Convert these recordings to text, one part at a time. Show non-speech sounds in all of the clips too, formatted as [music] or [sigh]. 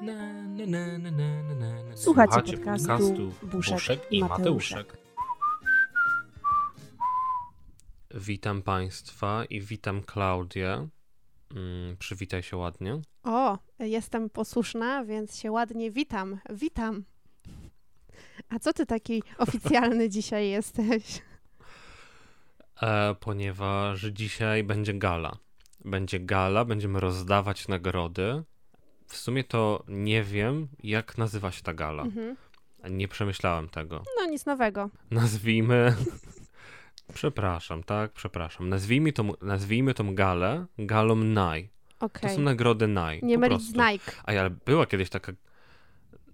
Na, na, na, na, na, na, na, na. Słuchacie podcastu Buszek i i Mateuszek. Witam Państwa i witam Klaudię. Mm, przywitaj się ładnie. O, jestem posłuszna, więc się ładnie witam. Witam. A co ty taki oficjalny [laughs] dzisiaj jesteś? E, ponieważ dzisiaj będzie gala. Będzie gala, będziemy rozdawać nagrody. W sumie to nie wiem, jak nazywa się ta gala. Mhm. Nie przemyślałem tego. No nic nowego. Nazwijmy. [laughs] Przepraszam, tak, przepraszam. Nazwijmy tą, nazwijmy tą galę galą Naj. To Okej. są nagrody Naj. Nie mylić z Nike. A ale była kiedyś taka.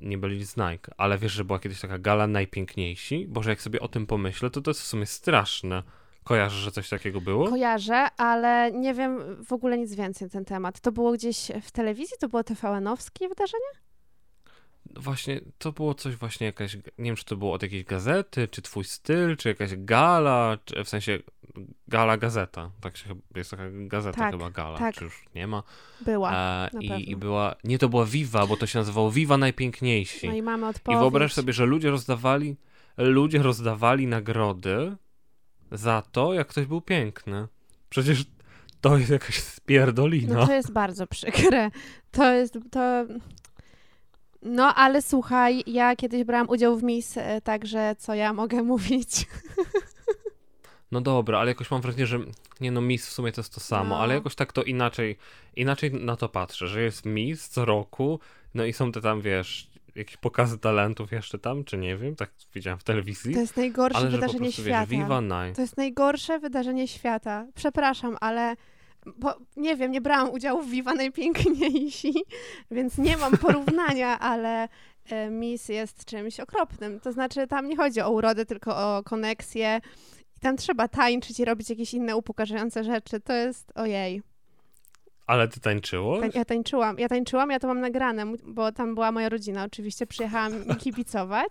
Nie byli z Nike, ale wiesz, że była kiedyś taka gala najpiękniejsi? Boże, jak sobie o tym pomyślę, to to jest w sumie straszne. Kojarzysz, że coś takiego było? Kojarzę, ale nie wiem w ogóle nic więcej na ten temat. To było gdzieś w telewizji? To było TVN-owskie wydarzenie? Właśnie, to było coś właśnie jakaś, nie wiem, czy to było od jakiejś gazety, czy twój styl, czy jakaś gala, czy w sensie gala gazeta. Tak się chyba, jest taka gazeta Tak, chyba gala, tak. czy już nie ma. Była. E, i, I była, nie to była Viva, bo to się nazywało Viva Najpiękniejsi. No i mamy I odpowiedź. wyobraź sobie, że ludzie rozdawali, ludzie rozdawali nagrody za to, jak ktoś był piękny. Przecież to jest jakaś spierdolina. No to jest bardzo przykre. To jest, to... No, ale słuchaj, ja kiedyś brałam udział w Miss, e, także co ja mogę mówić? [laughs] No dobra, ale jakoś mam wrażenie, że nie no, Miss w sumie to jest to samo, No. ale jakoś tak to inaczej, inaczej na to patrzę, że jest Miss co roku, no i są te tam, wiesz, jakieś pokazy talentów jeszcze tam, czy nie wiem, tak widziałem w telewizji, To jest najgorsze ale wydarzenie prostu, świata. wiesz, Viva. To jest najgorsze wydarzenie świata. Przepraszam, ale bo, nie wiem, nie brałam udziału w Viva Najpiękniejsi, [laughs] więc nie mam [laughs] porównania, ale e, Miss jest czymś okropnym. To znaczy, tam nie chodzi o urodę, tylko o koneksję. I tam trzeba tańczyć i robić jakieś inne upokarzające rzeczy. To jest, ojej. Ale ty tańczyło? Tań, ja tańczyłam, ja tańczyłam, ja to mam nagrane, bo tam była moja rodzina. Oczywiście przyjechałam [laughs] kibicować.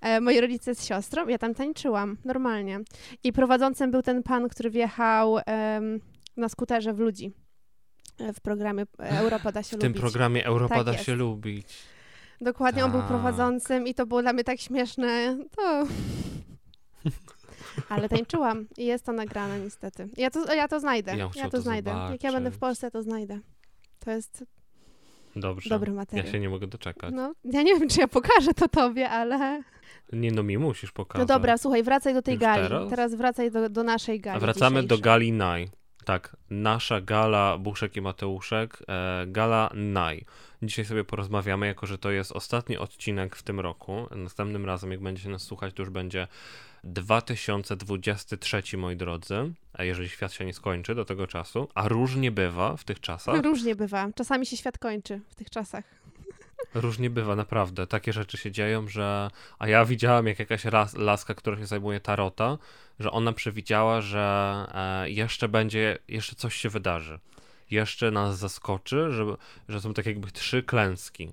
E, moi rodzice z siostrą, ja tam tańczyłam, normalnie. I prowadzącym był ten pan, który wjechał em, na skuterze w ludzi. e, W programie e, [laughs] Europa da się W tym lubić. programie Europa Tak da jest. się lubić. Dokładnie, on był prowadzącym i to było dla mnie tak śmieszne. To... [laughs] Ale tańczyłam i jest to nagrane niestety. Ja to, ja to znajdę. Ja chciał to to znajdę. Jak ja będę w zobaczyć. Polsce, to znajdę. To jest Dobrze. dobry Ja materiał. się nie mogę doczekać. No, ja nie wiem, czy ja pokażę to tobie, ale... Nie no, mi musisz pokazać. No dobra, słuchaj, wracaj do tej Już gali. teraz? wracaj do, do naszej gali A wracamy do gali Naj. Tak, nasza gala Buszek i Mateuszek, e, gala Naj. Dzisiaj sobie porozmawiamy, jako że to jest ostatni odcinek w tym roku. Następnym razem, jak będziecie nas słuchać, to już będzie 2023, moi drodzy. A jeżeli świat się nie skończy do tego czasu, a różnie bywa w tych czasach, Różnie bywa. Czasami się świat kończy w tych czasach. Różnie bywa, naprawdę. Takie rzeczy się dzieją, że. A ja widziałam, jak jakaś ras, laska, która się zajmuje tarota, że ona przewidziała, że e, jeszcze będzie, jeszcze coś się wydarzy. Jeszcze nas zaskoczy, że, że są tak jakby trzy klęski.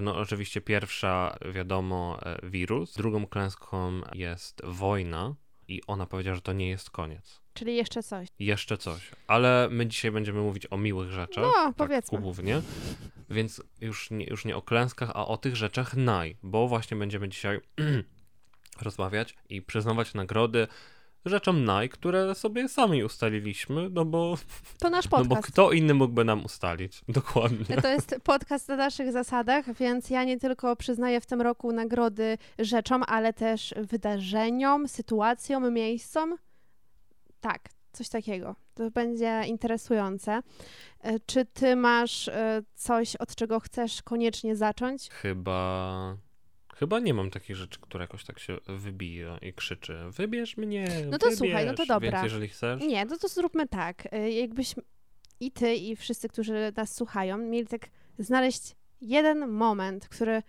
No, oczywiście pierwsza, wiadomo, e, wirus. Drugą klęską jest wojna, i ona powiedziała, że to nie jest koniec. Czyli jeszcze coś. Jeszcze coś. Ale my dzisiaj będziemy mówić o miłych rzeczach. No, tak powiedzmy. głównie. Więc już nie, już nie o klęskach, a o tych rzeczach naj, bo właśnie będziemy dzisiaj [clears throat] rozmawiać i przyznawać nagrody rzeczom naj, które sobie sami ustaliliśmy, no bo, To nasz [laughs] no podcast. bo kto inny mógłby nam ustalić? [laughs] Dokładnie. To jest podcast na naszych zasadach, więc ja nie tylko przyznaję w tym roku nagrody rzeczom, ale też wydarzeniom, sytuacjom, miejscom. Tak, coś takiego. To będzie interesujące. E, Czy ty masz e, coś, od czego chcesz koniecznie zacząć? Chyba... Chyba nie mam takich rzeczy, które jakoś tak się wybija i krzyczy wybierz mnie, No to słuchaj, no to wybierz. dobra. Więc jeżeli chcesz... Nie, no to zróbmy tak. E, Jakbyś i ty, i wszyscy, którzy nas słuchają, mieli tak znaleźć jeden moment, który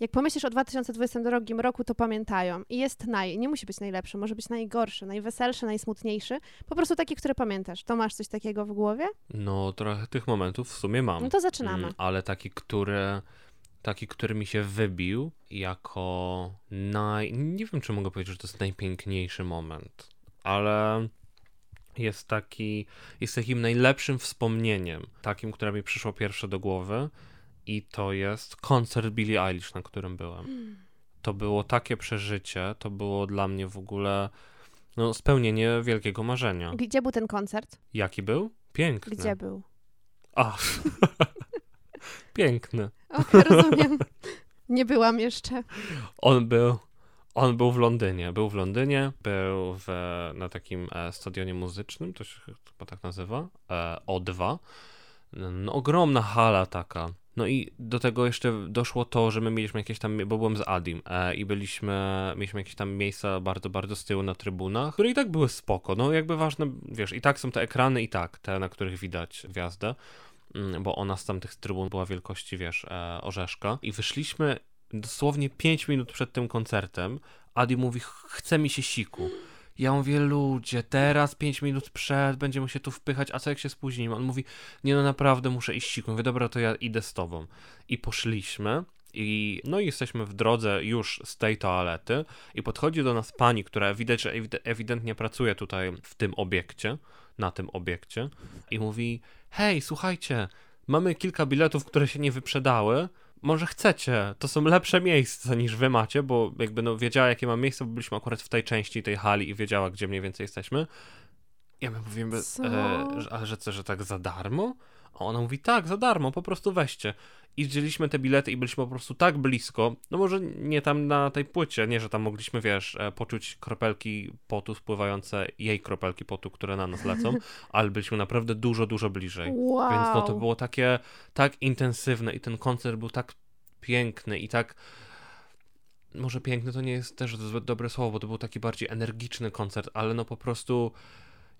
jak pomyślisz o 2022 roku, to pamiętają. I jest naj, nie musi być najlepszy, może być najgorszy, najweselszy, najsmutniejszy. Po prostu taki, który pamiętasz. To masz coś takiego w głowie? No trochę tych momentów w sumie mam. No to zaczynamy. Mm, ale taki, który, taki, który mi się wybił jako naj... Nie wiem, czy mogę powiedzieć, że to jest najpiękniejszy moment, ale jest taki, jest takim najlepszym wspomnieniem, takim, które mi przyszło pierwsze do głowy i to jest koncert Billie Eilish, na którym byłem. To było takie przeżycie, to było dla mnie w ogóle no, spełnienie wielkiego marzenia. Gdzie był ten koncert? Jaki był? Piękny. Gdzie był? A, [laughs] piękny. Rozumiem. Nie byłam jeszcze. On był, on był w Londynie. Był w Londynie, był w, na takim e, stadionie muzycznym, to się chyba tak nazywa, e, O2. No, ogromna hala taka. No i do tego jeszcze doszło to, że my mieliśmy jakieś tam, bo byłem z Adim e, i byliśmy, mieliśmy jakieś tam miejsca bardzo, bardzo z tyłu na trybunach, które i tak były spoko. No jakby ważne, wiesz, i tak są te ekrany i tak, te, na których widać gwiazdę, bo ona z tamtych trybun była wielkości, wiesz, e, orzeszka. I wyszliśmy dosłownie 5 minut przed tym koncertem. Adi mówi, chce mi się siku. Ja mówię, ludzie, teraz 5 minut przed, będziemy się tu wpychać, a co jak się spóźnimy? On mówi, nie no naprawdę muszę iść siku. Mówię, dobra, to ja idę z tobą. I poszliśmy. I no i jesteśmy w drodze już z tej toalety i podchodzi do nas pani, która widać, że ewid- ewidentnie pracuje tutaj w tym obiekcie, na tym obiekcie i mówi, hej, słuchajcie, mamy kilka biletów, które się nie wyprzedały, może chcecie, to są lepsze miejsca niż wy macie, bo jakby no wiedziała jakie mam miejsce, bo byliśmy akurat w tej części tej hali i wiedziała gdzie mniej więcej jesteśmy. Ja my mówimy, e, że, ale że co, że tak za darmo? A ona mówi, tak, za darmo, po prostu weźcie. I wzięliśmy te bilety i byliśmy po prostu tak blisko, no może nie tam na tej płycie, nie, że tam mogliśmy, wiesz, e, poczuć kropelki potu spływające, jej kropelki potu, które na nas lecą, [laughs] ale byliśmy naprawdę dużo, dużo bliżej. Wow. Więc no to było takie tak intensywne i ten koncert był tak piękny i tak może piękny to nie jest też zbyt dobre słowo, bo to był taki bardziej energiczny koncert, ale no po prostu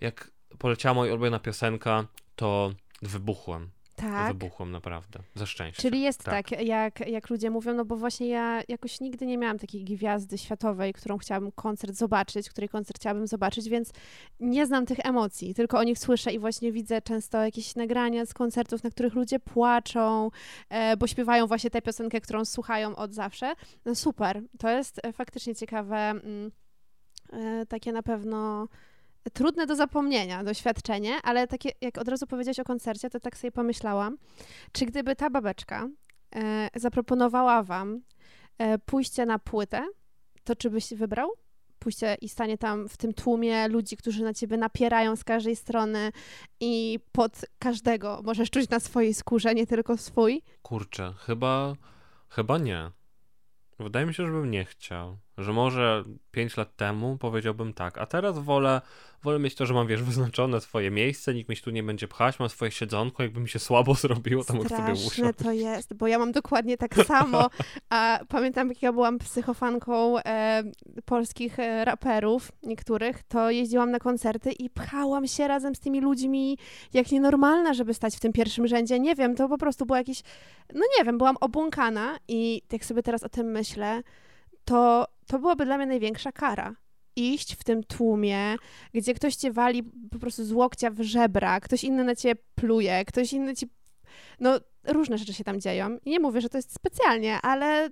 jak poleciała moja ulubiona piosenka, to wybuchłem. Tak. Wybuchłem naprawdę. Ze szczęścia. Czyli jest Tak. tak, jak, jak ludzie mówią, no bo właśnie ja jakoś nigdy nie miałam takiej gwiazdy światowej, którą chciałabym koncert zobaczyć, której koncert chciałabym zobaczyć, więc nie znam tych emocji, tylko o nich słyszę i właśnie widzę często jakieś nagrania z koncertów, na których ludzie płaczą, e, bo śpiewają właśnie tę piosenkę, którą słuchają od zawsze. No super, to jest e, faktycznie ciekawe, mm, e, takie na pewno trudne do zapomnienia doświadczenie, ale takie, jak od razu powiedziałeś o koncercie, to tak sobie pomyślałam, czy gdyby ta babeczka e, zaproponowała wam e, pójście na płytę, to czy byś wybrał? Pójście i stanie tam w tym tłumie ludzi, którzy na ciebie napierają z każdej strony i pod każdego możesz czuć na swojej skórze, nie tylko swój. Kurczę, chyba, chyba nie. Wydaje mi się, że bym nie chciał. Że może 5 lat temu powiedziałbym tak, a teraz wolę, wolę mieć to, że mam, wiesz, wyznaczone swoje miejsce, nikt mi się tu nie będzie pchać, mam swoje siedzonko, jakby mi się słabo [laughs] zrobiło, to mogę sobie usiąść. to jest, bo ja mam dokładnie tak [laughs] samo. A pamiętam, jak ja byłam psychofanką e, polskich e, raperów, niektórych, to jeździłam na koncerty i pchałam się razem z tymi ludźmi jak nienormalna, żeby stać w tym pierwszym rzędzie. Nie wiem, to po prostu było jakieś, no nie wiem, byłam obłąkana i jak sobie teraz o tym myślę, to, to byłaby dla mnie największa kara. Iść w tym tłumie, gdzie ktoś cię wali po prostu z łokcia w żebra, ktoś inny na ciebie pluje, ktoś inny ci no, różne rzeczy się tam dzieją. I nie mówię, że to jest specjalnie, ale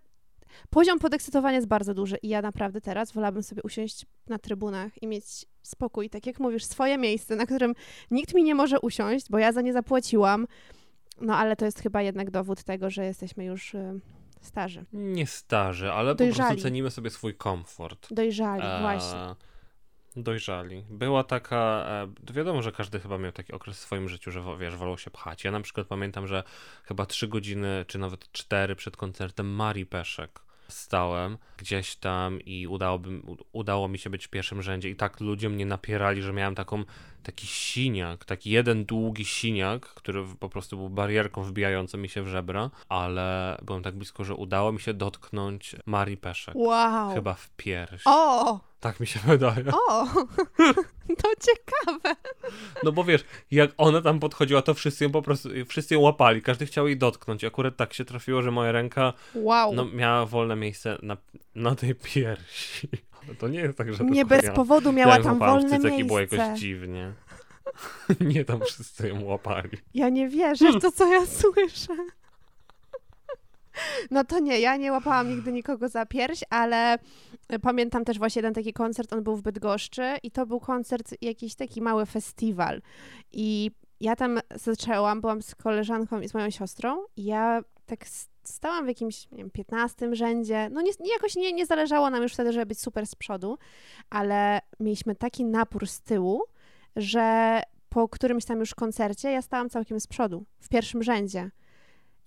poziom podekscytowania jest bardzo duży i ja naprawdę teraz wolałabym sobie usiąść na trybunach i mieć spokój, tak jak mówisz, swoje miejsce, na którym nikt mi nie może usiąść, bo ja za nie zapłaciłam. No, ale to jest chyba jednak dowód tego, że jesteśmy już y, starzy, Nie starzy, ale po Dojrzali. prostu cenimy sobie swój komfort. dojrzali, Eee, właśnie. Dojrzali. Była taka, e, wiadomo, że każdy chyba miał taki okres w swoim życiu, że wiesz, wolał się pchać. Ja na przykład pamiętam, że chyba trzy godziny, czy nawet cztery przed koncertem Marii Peszek stałem gdzieś tam i udałoby, udało mi się być w pierwszym rzędzie i tak ludzie mnie napierali, że miałem taką, taki siniak, taki jeden długi siniak, który po prostu był barierką wbijającą mi się w żebra, ale byłem tak blisko, że udało mi się dotknąć Marii Peszek. Wow. Chyba w pierś. O! Tak mi się [laughs] wydaje. O! [laughs] to ciekawe. No bo wiesz, jak ona tam podchodziła, to wszyscy ją po prostu, wszyscy ją łapali, każdy chciał jej dotknąć. Akurat tak się trafiło, że moja ręka Wow. no, miała wolne miejsce na, na tej piersi. [laughs] Ale to nie jest tak, że nie tylko bez ja. powodu miała ja tam wolne i było miejsce. jakoś dziwnie. nie tam wszyscy ją łapali. Ja nie wierzę w to, co ja słyszę. No to nie, ja nie łapałam nigdy nikogo za pierś, ale pamiętam też właśnie jeden taki koncert, on był w Bydgoszczy i to był koncert, jakiś taki mały festiwal. I ja tam zaczęłam, byłam z koleżanką i z moją siostrą i ja tak stałam w jakimś, nie wiem, 15 rzędzie. No nie, jakoś nie, nie zależało nam już wtedy, żeby być super z przodu, ale mieliśmy taki napór z tyłu, że po którymś tam już koncercie ja stałam całkiem z przodu, w pierwszym rzędzie.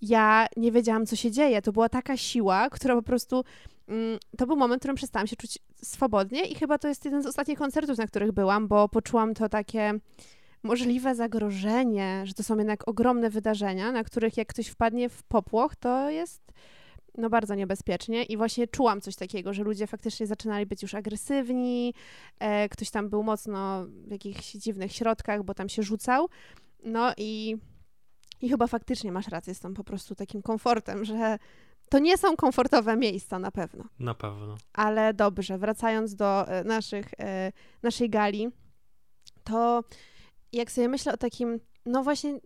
Ja nie wiedziałam, co się dzieje. To była taka siła, która po prostu. Mm, to był moment, w którym przestałam się czuć swobodnie, i chyba to jest jeden z ostatnich koncertów, na których byłam, bo poczułam to takie możliwe zagrożenie, że to są jednak ogromne wydarzenia, na których jak ktoś wpadnie w popłoch, to jest no bardzo niebezpiecznie i właśnie czułam coś takiego, że ludzie faktycznie zaczynali być już agresywni, e, ktoś tam był mocno w jakichś dziwnych środkach, bo tam się rzucał, no i, i chyba faktycznie masz rację z tym po prostu takim komfortem, że to nie są komfortowe miejsca na pewno. Na pewno. Ale dobrze, wracając do e, naszych, e, naszej gali, to jak sobie myślę o takim, no właśnie,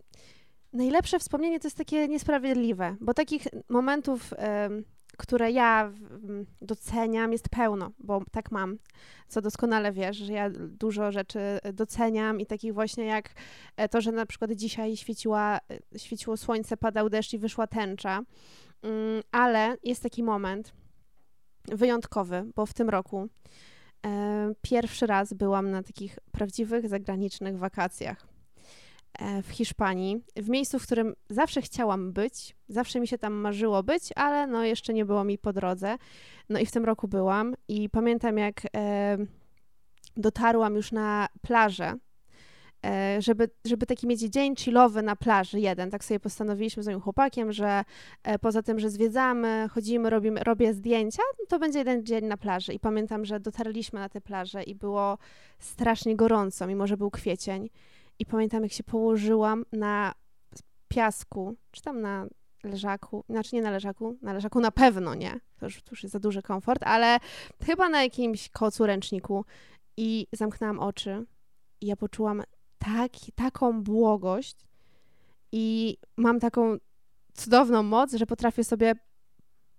najlepsze wspomnienie to jest takie niesprawiedliwe, bo takich momentów, które ja doceniam, jest pełno, bo tak mam, co doskonale wiesz, że ja dużo rzeczy doceniam i takich właśnie jak e, to, że na przykład dzisiaj świeciła, e, świeciło słońce, padał deszcz i wyszła tęcza, mm, ale jest taki moment wyjątkowy, bo w tym roku e, pierwszy raz byłam na takich prawdziwych zagranicznych wakacjach. E, w Hiszpanii, w miejscu, w którym zawsze chciałam być, zawsze mi się tam marzyło być, ale no jeszcze nie było mi po drodze. No i w tym roku byłam i pamiętam jak e, dotarłam już na plażę, e, żeby, żeby taki mieć dzień chillowy na plaży jeden. Tak sobie postanowiliśmy z moim chłopakiem, że poza tym, że zwiedzamy, chodzimy, robimy, robię zdjęcia, to będzie jeden dzień na plaży. I pamiętam, że dotarliśmy na tę plażę i było strasznie gorąco, mimo że był kwiecień. I pamiętam, jak się położyłam na piasku, czy tam na leżaku, znaczy nie na leżaku, na leżaku na pewno nie, to już, to już jest za duży komfort, ale chyba na jakimś kocu, ręczniku i zamknęłam oczy i ja poczułam tak, taką błogość i mam taką cudowną moc, że potrafię sobie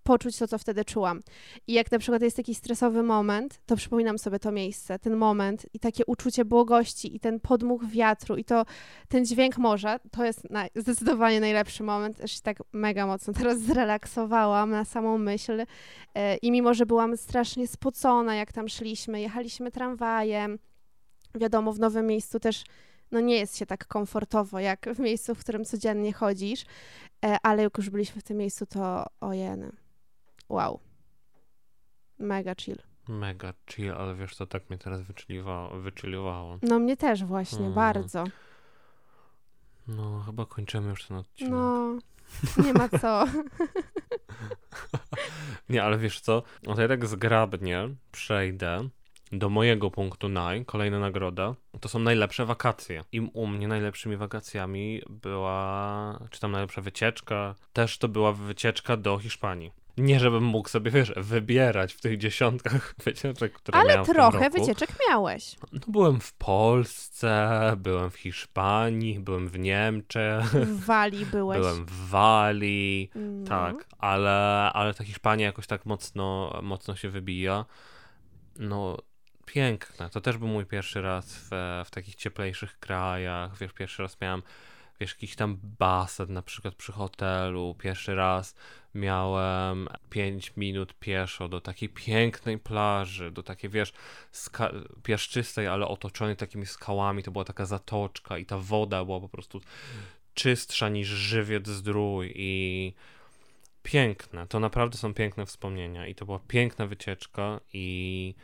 poczuć to, co wtedy czułam. I jak na przykład jest taki stresowy moment, to przypominam sobie to miejsce, ten moment i takie uczucie błogości i ten podmuch wiatru i to ten dźwięk morza, to jest na, zdecydowanie najlepszy moment. Też się tak mega mocno teraz zrelaksowałam na samą myśl e, i mimo, że byłam strasznie spocona, jak tam szliśmy, jechaliśmy tramwajem, wiadomo, w nowym miejscu też no nie jest się tak komfortowo, jak w miejscu, w którym codziennie chodzisz, e, ale jak już byliśmy w tym miejscu, to ojeny, Wow. Mega chill. Mega chill, ale wiesz, to tak mnie teraz wychillowało. No mnie też właśnie, mm. bardzo. No, chyba kończymy już ten odcinek. No, nie ma co. [laughs] nie, ale wiesz co? No to ja tak zgrabnie przejdę do mojego punktu naj, kolejna nagroda, to są najlepsze wakacje. I u mnie najlepszymi wakacjami była, czy tam najlepsza wycieczka, też to była wycieczka do Hiszpanii. Nie, żebym mógł sobie, wiesz, wybierać w tych dziesiątkach [laughs] wycieczek, które Ale miałem trochę wycieczek miałeś. No, byłem w Polsce, byłem w Hiszpanii, byłem w Niemczech. W Walii [laughs] byłeś. Byłem w Walii, no. tak, ale, ale ta Hiszpania jakoś tak mocno, mocno się wybija. No, piękne. To też był mój pierwszy raz w, w takich cieplejszych krajach. Wiesz, pierwszy raz miałem wiesz, jakiś tam basen na przykład przy hotelu. Pierwszy raz miałem 5 minut pieszo do takiej pięknej plaży, do takiej, wiesz, piaszczystej, ale otoczonej takimi skałami. To była taka zatoczka i ta woda była po prostu czystsza niż żywiec zdrój i piękne. To naprawdę są piękne wspomnienia i to była piękna wycieczka i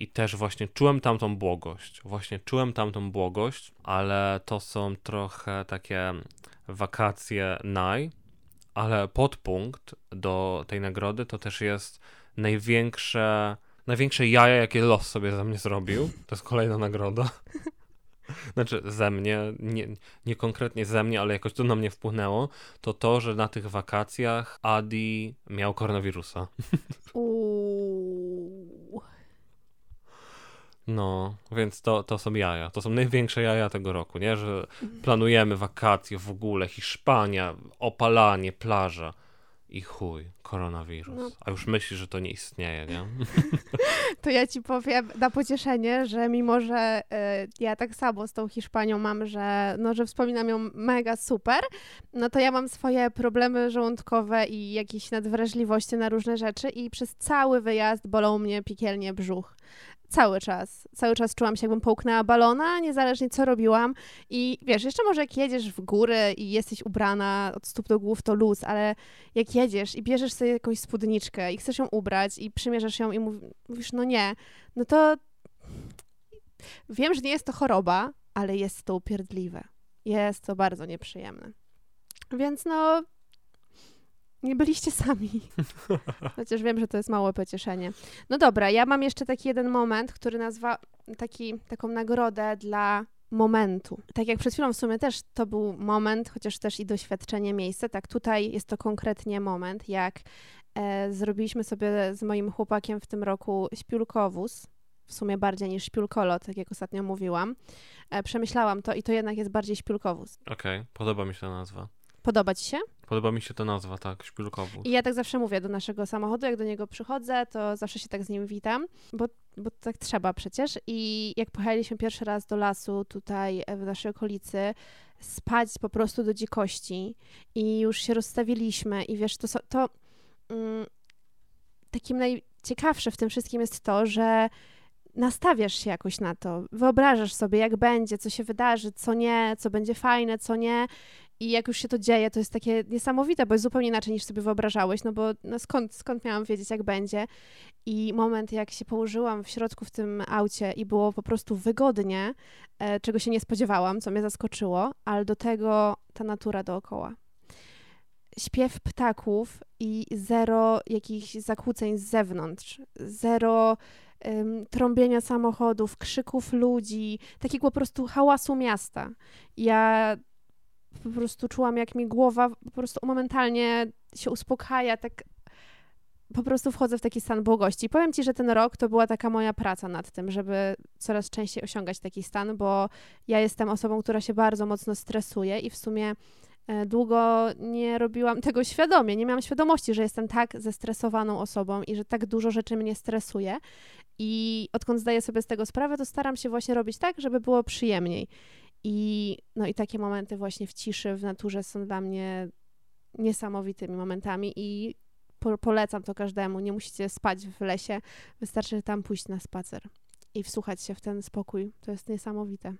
i też właśnie czułem tamtą błogość. Właśnie czułem tamtą błogość, ale to są trochę takie wakacje naj, ale podpunkt do tej nagrody to też jest największe, największe jaja, jakie los sobie ze mnie zrobił. To jest kolejna nagroda. [laughs] Znaczy ze mnie, nie, nie konkretnie ze mnie, ale jakoś to na mnie wpłynęło, to to, że na tych wakacjach Adi miał koronawirusa. Uuu. No, więc to, to są jaja. To są największe jaja tego roku, nie? Że planujemy wakacje w ogóle, Hiszpania, opalanie, plaża. i chuj, koronawirus. No. A już myślisz, że to nie istnieje, nie? [laughs] To ja ci powiem na pocieszenie, że mimo, że y, ja tak samo z tą Hiszpanią mam, że, no, że wspominam ją mega super, no to ja mam swoje problemy żołądkowe i jakieś nadwrażliwości na różne rzeczy i przez cały wyjazd bolał mnie piekielnie brzuch. Cały czas. Cały czas czułam się, jakbym połknęła balona, niezależnie co robiłam. I wiesz, jeszcze może jak jedziesz w góry i jesteś ubrana od stóp do głów, to luz, ale jak jedziesz i bierzesz sobie jakąś spódniczkę i chcesz ją ubrać i przymierzasz ją i mów, mówisz, no nie, no to wiem, że nie jest to choroba, ale jest to upierdliwe. Jest to bardzo nieprzyjemne. Więc no, nie byliście sami. [laughs] Chociaż wiem, że to jest małe pocieszenie. No dobra, ja mam jeszcze taki jeden moment, który nazwa taki, taką nagrodę dla momentu. Tak jak przed chwilą w sumie też to był moment, chociaż też i doświadczenie miejsca, tak tutaj jest to konkretnie moment, jak e, zrobiliśmy sobie z moim chłopakiem w tym roku śpiulkowóz, w sumie bardziej niż śpiulkolot, tak jak ostatnio mówiłam. E, przemyślałam to i to jednak jest bardziej śpiulkowóz. Okej, podoba mi się ta nazwa. Podoba ci się? Podoba mi się ta nazwa, tak, szpilkowóz. I ja tak zawsze mówię do naszego samochodu, jak do niego przychodzę, to zawsze się tak z nim witam, bo, bo tak trzeba przecież. I jak pojechaliśmy pierwszy raz do lasu tutaj e, w naszej okolicy, spać po prostu do dzikości i już się rozstawiliśmy i wiesz, to, to mm, takim najciekawsze w tym wszystkim jest to, że nastawiasz się jakoś na to, wyobrażasz sobie, jak będzie, co się wydarzy, co nie, co będzie fajne, co nie. I jak już się to dzieje, to jest takie niesamowite, bo jest zupełnie inaczej niż sobie wyobrażałeś, no bo no skąd, skąd miałam wiedzieć, jak będzie. I moment, jak się położyłam w środku w tym aucie i było po prostu wygodnie, e, czego się nie spodziewałam, co mnie zaskoczyło, ale do tego ta natura dookoła. Śpiew ptaków i zero jakichś zakłóceń z zewnątrz, zero em, trąbienia samochodów, krzyków ludzi, takiego po prostu hałasu miasta. Ja po prostu czułam, jak mi głowa po prostu momentalnie się uspokaja, tak po prostu wchodzę w taki stan błogości. Powiem Ci, że ten rok to była taka moja praca nad tym, żeby coraz częściej osiągać taki stan, bo ja jestem osobą, która się bardzo mocno stresuje i w sumie e, długo nie robiłam tego świadomie. Nie miałam świadomości, że jestem tak zestresowaną osobą i że tak dużo rzeczy mnie stresuje. I odkąd zdaję sobie z tego sprawę, to staram się właśnie robić tak, żeby było przyjemniej. I, no i takie momenty właśnie w ciszy, w naturze są dla mnie niesamowitymi momentami i po, polecam to każdemu. Nie musicie spać w lesie, wystarczy tam pójść na spacer i wsłuchać się w ten spokój. To jest niesamowite.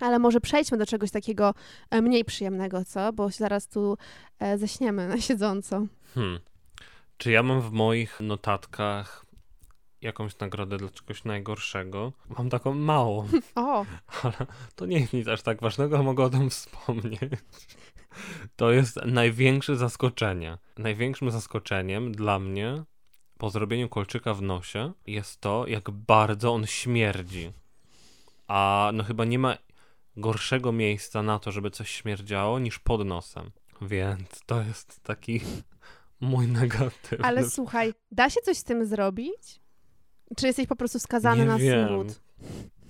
Ale może przejdźmy do czegoś takiego e, mniej przyjemnego, co? Bo zaraz tu e, zaśniemy na siedząco. Hmm. Czy ja mam w moich notatkach jakąś nagrodę dla czegoś najgorszego? Mam taką małą, [laughs] O, ale to nie jest nic aż tak ważnego, mogę o tym wspomnieć. To jest największe zaskoczenie. Największym zaskoczeniem dla mnie po zrobieniu kolczyka w nosie jest to, jak bardzo on śmierdzi. A no chyba nie ma gorszego miejsca na to, żeby coś śmierdziało, niż pod nosem. Więc to jest taki [laughs] mój negatywny. ale słuchaj, da się coś z tym zrobić? Czy jesteś po prostu skazany Nie na wiem. smród?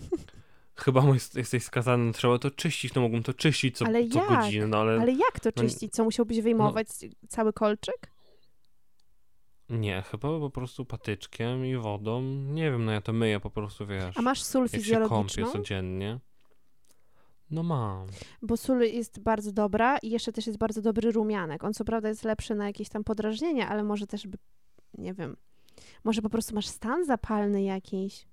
[laughs] Chyba jesteś skazany, trzeba to czyścić, no mógłbym to czyścić co, Ale co jak? godzinę, no ale, Ale jak to no czyścić? Co, musiałbyś wyjmować cały kolczyk? nie, chyba po prostu patyczkiem i wodą, nie wiem, no ja to myję po prostu, wiesz, A masz sól jak się kąpię fizjologiczną? codziennie. No mam. Bo sól jest bardzo dobra i jeszcze też jest bardzo dobry rumianek. On co prawda jest lepszy na jakieś tam podrażnienia, ale może też, by, nie wiem, może po prostu masz stan zapalny jakiś,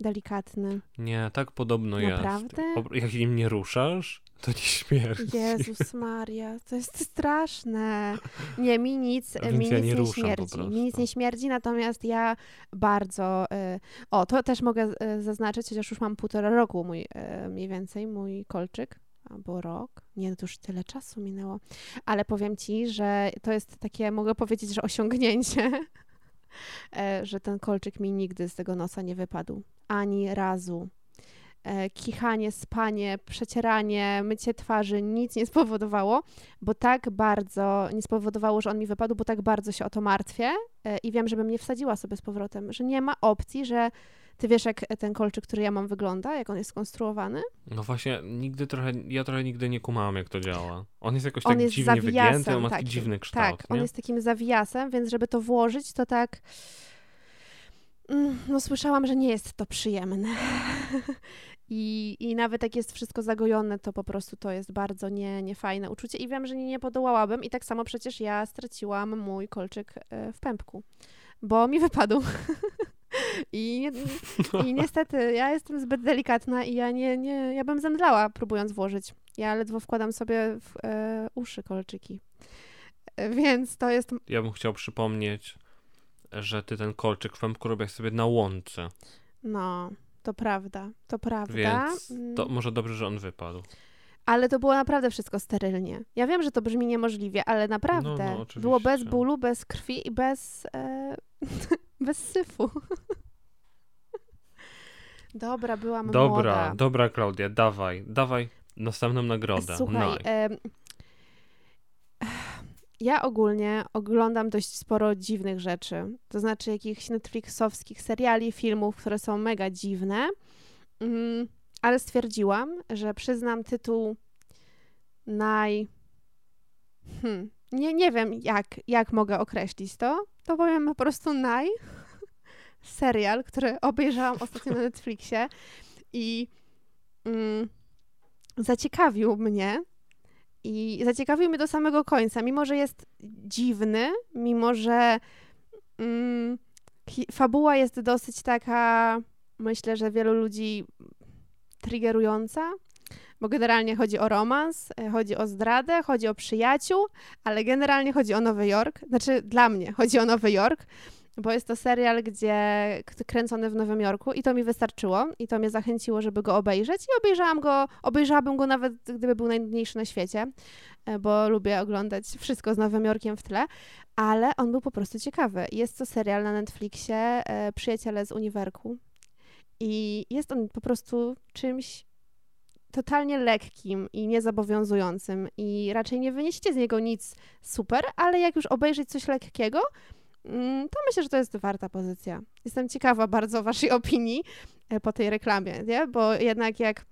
delikatny. Nie, tak podobno Naprawdę? jest. O, jak nim nie ruszasz, to nie śmierdzi. Jezus [laughs] Maria, to jest straszne. Nie, mi nic, mi ja nic nie nie, śmierdzi. Mi nic nie śmierdzi, natomiast ja bardzo... Y, o, to też mogę y, zaznaczyć, chociaż już mam półtora roku mój, y, mniej więcej, mój kolczyk. Albo rok. Nie, no to już tyle czasu minęło. Ale powiem ci, że to jest takie, mogę powiedzieć, że osiągnięcie, [laughs] że ten kolczyk mi nigdy z tego nosa nie wypadł. Ani razu e, kichanie, spanie, przecieranie, mycie twarzy nic nie spowodowało, bo tak bardzo nie spowodowało, że on mi wypadł, bo tak bardzo się o to martwię e, i wiem, żebym nie wsadziła sobie z powrotem, że nie ma opcji, że Ty wiesz, jak ten kolczyk, który ja mam, wygląda, jak on jest skonstruowany? No właśnie, nigdy trochę, ja trochę nigdy nie kumałam, jak to działa. On jest jakoś On tak jest dziwnie zawiasem wygięty, on ma taki dziwny kształt, Tak, nie? on jest takim zawiasem, więc żeby to włożyć, to tak. Mm, No, słyszałam, że nie jest to przyjemne. [laughs] I, I nawet jak jest wszystko zagojone, to po prostu to jest bardzo nie, niefajne uczucie. I wiem, że nie, nie podołałabym. I tak samo przecież ja straciłam mój kolczyk e, w pępku, bo mi wypadł. [laughs] I, [laughs] I niestety ja jestem zbyt delikatna i ja nie, nie ja bym zemdlała próbując włożyć. Ja ledwo wkładam sobie w e, uszy kolczyki. E, Więc to jest Ja bym chciał przypomnieć, że ty ten kolczyk w pępku robisz sobie na łące, No, to prawda, to prawda. więc to Mm, może dobrze, że on wypadł. Ale to było naprawdę wszystko sterylnie. Ja wiem, że to brzmi niemożliwie, ale naprawdę No, no, było bez bólu, bez krwi i bez, e, [laughs] bez syfu. [laughs] Dobra, byłam Dobra, młoda. dobra Klaudia, dawaj, dawaj następną nagrodę. Słuchaj, Naj. em, ja ogólnie oglądam dość sporo dziwnych rzeczy. To znaczy jakichś Netflixowskich seriali, filmów, które są mega dziwne. Mm, ale stwierdziłam, że przyznam tytuł naj. Hmm, nie, nie wiem, jak, jak mogę określić to. To powiem po prostu naj. [laughs] Serial, który obejrzałam ostatnio na Netflixie i mm, zaciekawił mnie. I zaciekawił mnie do samego końca, mimo że jest dziwny, mimo że mm, fabuła jest dosyć taka, myślę, że wielu ludzi triggerująca, bo generalnie chodzi o romans, e, chodzi o zdradę, chodzi o przyjaciół, ale generalnie chodzi o Nowy Jork. Znaczy, dla mnie chodzi o Nowy Jork, bo jest to serial, gdzie kręcony w Nowym Jorku i to mi wystarczyło i to mnie zachęciło, żeby go obejrzeć i obejrzałam go, obejrzałabym go nawet gdyby był najnudniejszy na świecie, e, bo lubię oglądać wszystko z Nowym Jorkiem w tle, ale on był po prostu ciekawy. Jest to serial na Netflixie e, Przyjaciele z Uniwerku i jest on po prostu czymś totalnie lekkim i niezobowiązującym i raczej nie wynieście z niego nic super, ale jak już obejrzeć coś lekkiego, mm, to myślę, że to jest warta pozycja. Jestem ciekawa bardzo waszej opinii e, po tej reklamie, nie? Bo jednak jak